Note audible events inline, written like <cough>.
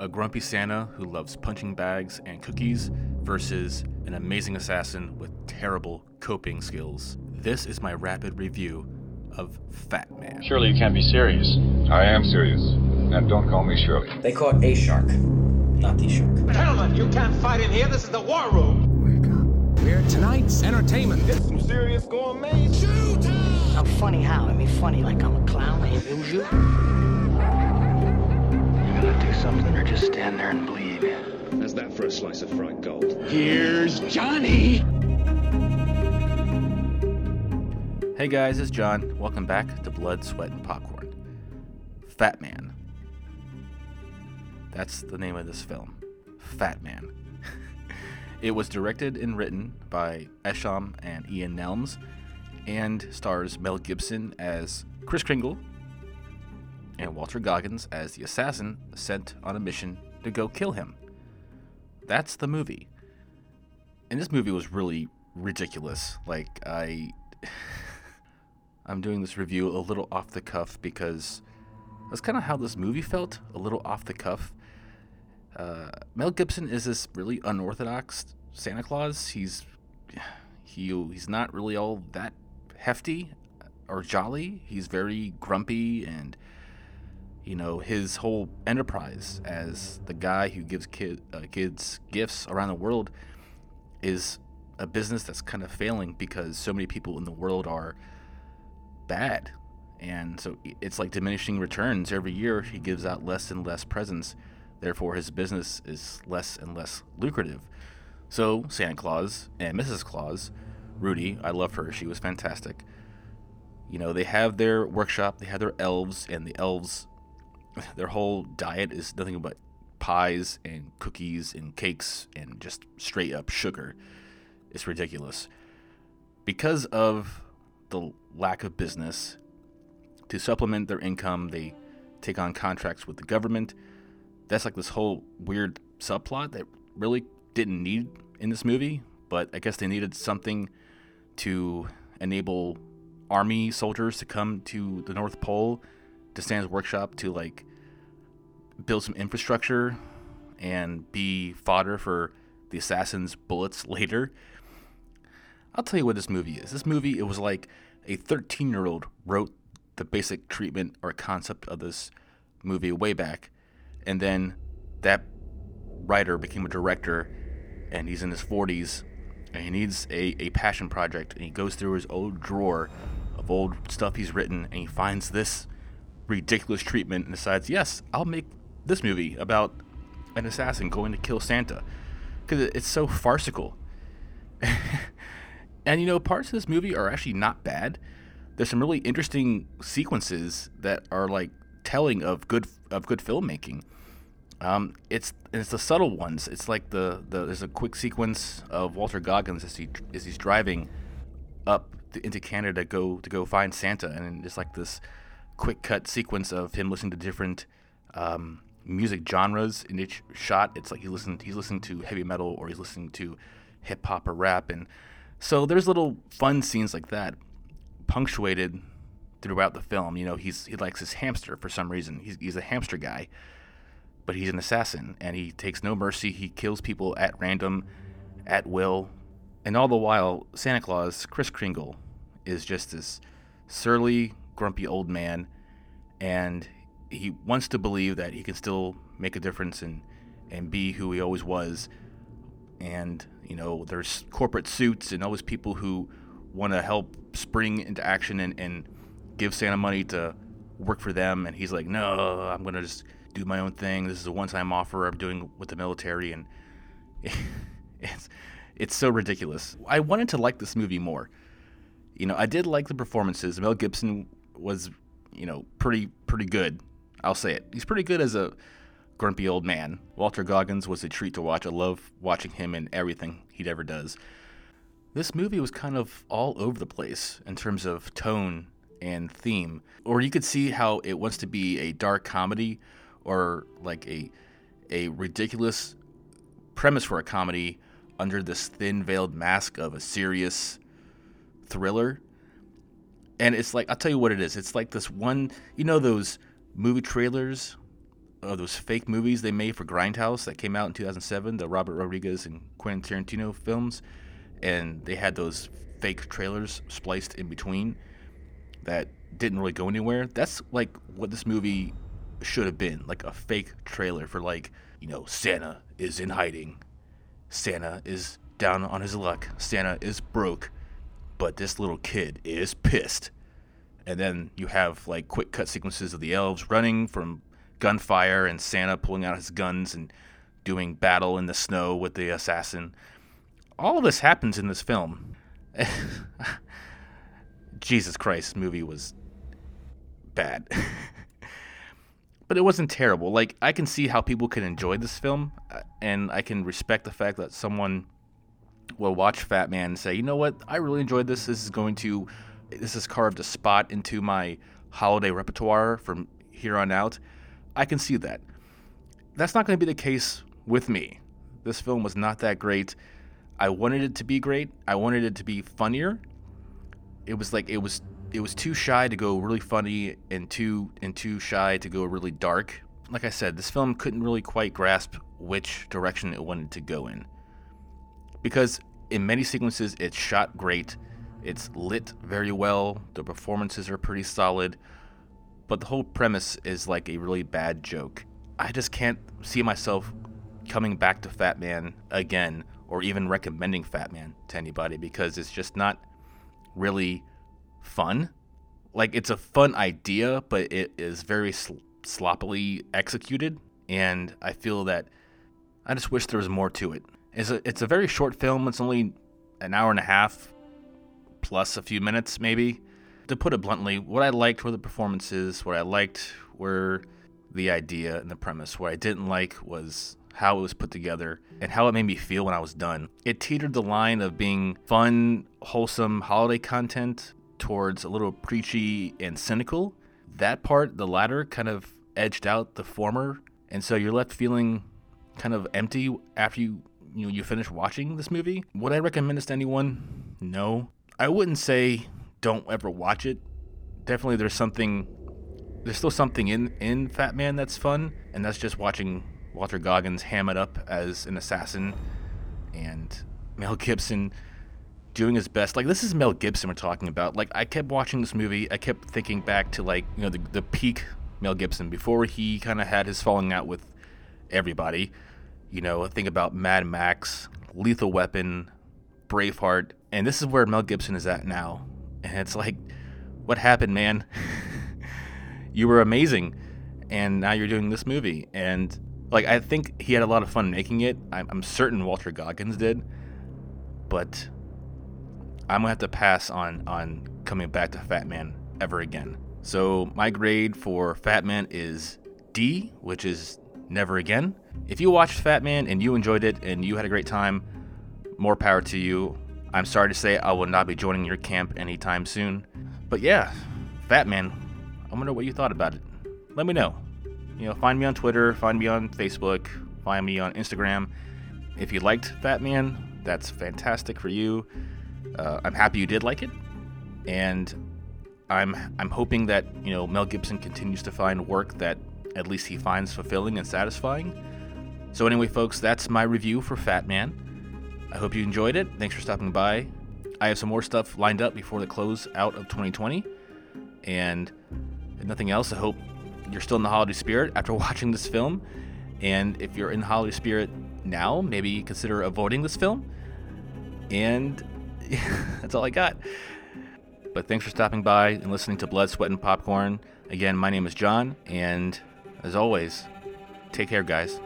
a grumpy Santa who loves punching bags and cookies versus an amazing assassin with terrible coping skills. This is my rapid review of Fat Man. Surely you can't be serious. I am serious. And don't call me Shirley. They caught a shark, not the shark. Gentlemen, you can't fight in here. This is the war room. Wake up. We're tonight's entertainment. It's some serious gourmet shoot. I'm funny how? I mean funny like I'm a clown, I amuse you. You gonna do something or just stand there and bleed? How's that for a slice of fried gold? Here's Johnny. Hey guys, it's John. Welcome back to Blood, Sweat, and Popcorn. Fat Man. That's the name of this film. Fat Man. <laughs> it was directed and written by Eshom and Ian Nelms and stars Mel Gibson as Chris Kringle and Walton Goggins as the assassin sent on a mission to go kill him. That's the movie. And this movie was really ridiculous. Like I <laughs> I'm doing this review a little off the cuff because that's kind of how this movie felt, a little off the cuff. Uh, Mel Gibson is this really unorthodox Santa Claus. He's he he's not really all that hefty or jolly. He's very grumpy and you know his whole enterprise as the guy who gives kid, uh, kids gifts around the world is a business that's kind of failing because so many people in the world are bad. And so it's like diminishing returns. Every year he gives out less and less presents. Therefore his business is less and less lucrative. So santa claus and mrs claus rudy i love her. She was fantastic. You know they have their workshop. They have their elves and the elves their whole diet is nothing but pies and cookies and cakes and just straight up sugar. It's ridiculous. Because of the lack of business to supplement their income they take on contracts with the government. That's like this whole weird subplot that really didn't need in this movie but i guess they needed something to enable army soldiers to come to the north pole to stan's workshop to like build some infrastructure and be fodder for the assassin's bullets <laughs> later I'll tell you what this movie is. This movie, it was like a 13 year old wrote the basic treatment or concept of this movie way back, and then that writer became a director, and he's in his 40s, and he needs a, a passion project, and he goes through his old drawer of old stuff he's written, and he finds this ridiculous treatment and decides, yes, I'll make this movie about an assassin going to kill Santa. Because it's so farcical. <laughs> And you know, parts of this movie are actually not bad. There's some really interesting sequences that are like telling of good of good filmmaking. Um, it's it's the subtle ones. It's like the, the there's a quick sequence of Walton Goggins as he as he's driving up to, into Canada to go to go find Santa, and it's like this quick cut sequence of him listening to different um, music genres in each shot. It's like he's listening he's listening to heavy metal or he's listening to hip hop or rap and so there's little fun scenes like that, punctuated throughout the film. You know, he's he likes his hamster for some reason. He's he's a hamster guy, but he's an assassin and he takes no mercy. He kills people at random, at will, and all the while, Santa Claus, Chris Kringle, is just this surly, grumpy old man, and he wants to believe that he can still make a difference and and be who he always was. And you know there's corporate suits and always people who want to help spring into action and, and give Santa money to work for them. And he's like no I'm gonna just do my own thing. This is a one-time offer I'm doing with the military. And <laughs> it's it's so ridiculous. I wanted to like this movie more. You know I did like the performances. Mel Gibson was you know pretty pretty good I'll say it he's pretty good as a grumpy old man. Walton Goggins was a treat to watch. I love watching him in everything he ever does. This movie was kind of all over the place in terms of tone and theme. Or you could see how it wants to be a dark comedy or like a a ridiculous premise for a comedy under this thin veiled mask of a serious thriller. And it's like I'll tell you what it is. It's like this one, you know those movie trailers of those fake movies they made for Grindhouse that came out in 2007, the Robert Rodriguez and Quentin Tarantino films, and they had those fake trailers spliced in between that didn't really go anywhere. That's like what this movie should have been, like a fake trailer for like, you know, Santa is in hiding. Santa is down on his luck. Santa is broke, but this little kid is pissed. And then you have like quick cut sequences of the elves running from gunfire and Santa pulling out his guns and doing battle in the snow with the assassin. All of this happens in this film. <laughs> Jesus Christ, this movie was bad. <laughs> but it wasn't terrible. Like I can see how people can enjoy this film, uh, and I can respect the fact that someone will watch Fat Man and say, you know what, I really enjoyed this. This is going to, this has carved a spot into my holiday repertoire from here on out. I can see that. That's not going to be the case with me. This film was not that great. I wanted it to be great. I wanted it to be funnier. It was like it was it was too shy to go really funny and too and too shy to go really dark. Like I said, this film couldn't really quite grasp which direction it wanted to go in. Because in many sequences it's shot great, it's lit very well, the performances are pretty solid, but the whole premise is like a really bad joke. I just can't see myself coming back to Fat Man again or even recommending Fat Man to anybody because it's just not really fun. Like it's a fun idea, but it is very sl- sloppily executed, and I feel that I just wish there was more to it. It's a it's a very short film. It's only an hour and a half, plus a few minutes maybe. To put it bluntly, what I liked were the performances. What I liked were the idea and the premise. What I didn't like was how it was put together, and how it made me feel when I was done. It teetered the line of being fun, wholesome holiday content towards a little preachy and cynical. That part, the latter, kind of edged out the former, and so you're left feeling kind of empty after you you know you finish watching this movie. Would I recommend this to anyone? No. I wouldn't say don't ever watch it. Definitely there's something there's still something in in Fat Man that's fun, and that's just watching Walton Goggins ham it up as an assassin, and Mel Gibson doing his best. Like this is Mel Gibson we're talking about. Like I kept watching this movie, I kept thinking back to like you know the the peak Mel Gibson before he kind of had his falling out with everybody. You know, think about Mad Max, Lethal Weapon, Braveheart, and this is where Mel Gibson is at now. And it's like, what happened, man? <laughs> you were amazing, and now you're doing this movie, and like I think he had a lot of fun making it. I'm, I'm certain Walton Goggins did, but I'm gonna have to pass on on coming back to Fat Man ever again. So my grade for Fat Man is D, which is never again. If you watched Fat Man and you enjoyed it and you had a great time, more power to you. I'm sorry to say I will not be joining your camp anytime soon. But yeah, Fat Man, I wonder what you thought about it. Let me know. You know, find me on Twitter, find me on Facebook, find me on Instagram. If you liked Fat Man, that's fantastic for you. Uh, I'm happy you did like it, and I'm I'm hoping that you know Mel Gibson continues to find work that at least he finds fulfilling and satisfying. So anyway, folks, that's my review for Fat Man. I hope you enjoyed it. Thanks for stopping by. I have some more stuff lined up before the close out of 2020, and if nothing else, I hope you're still in the holiday spirit after <laughs> watching this film. And if you're in the holiday spirit now, maybe consider avoiding this film. And <laughs> that's all I got. But thanks for stopping by and listening to Blood, Sweat, and Popcorn. Again, my name is John, and as always, take care, guys.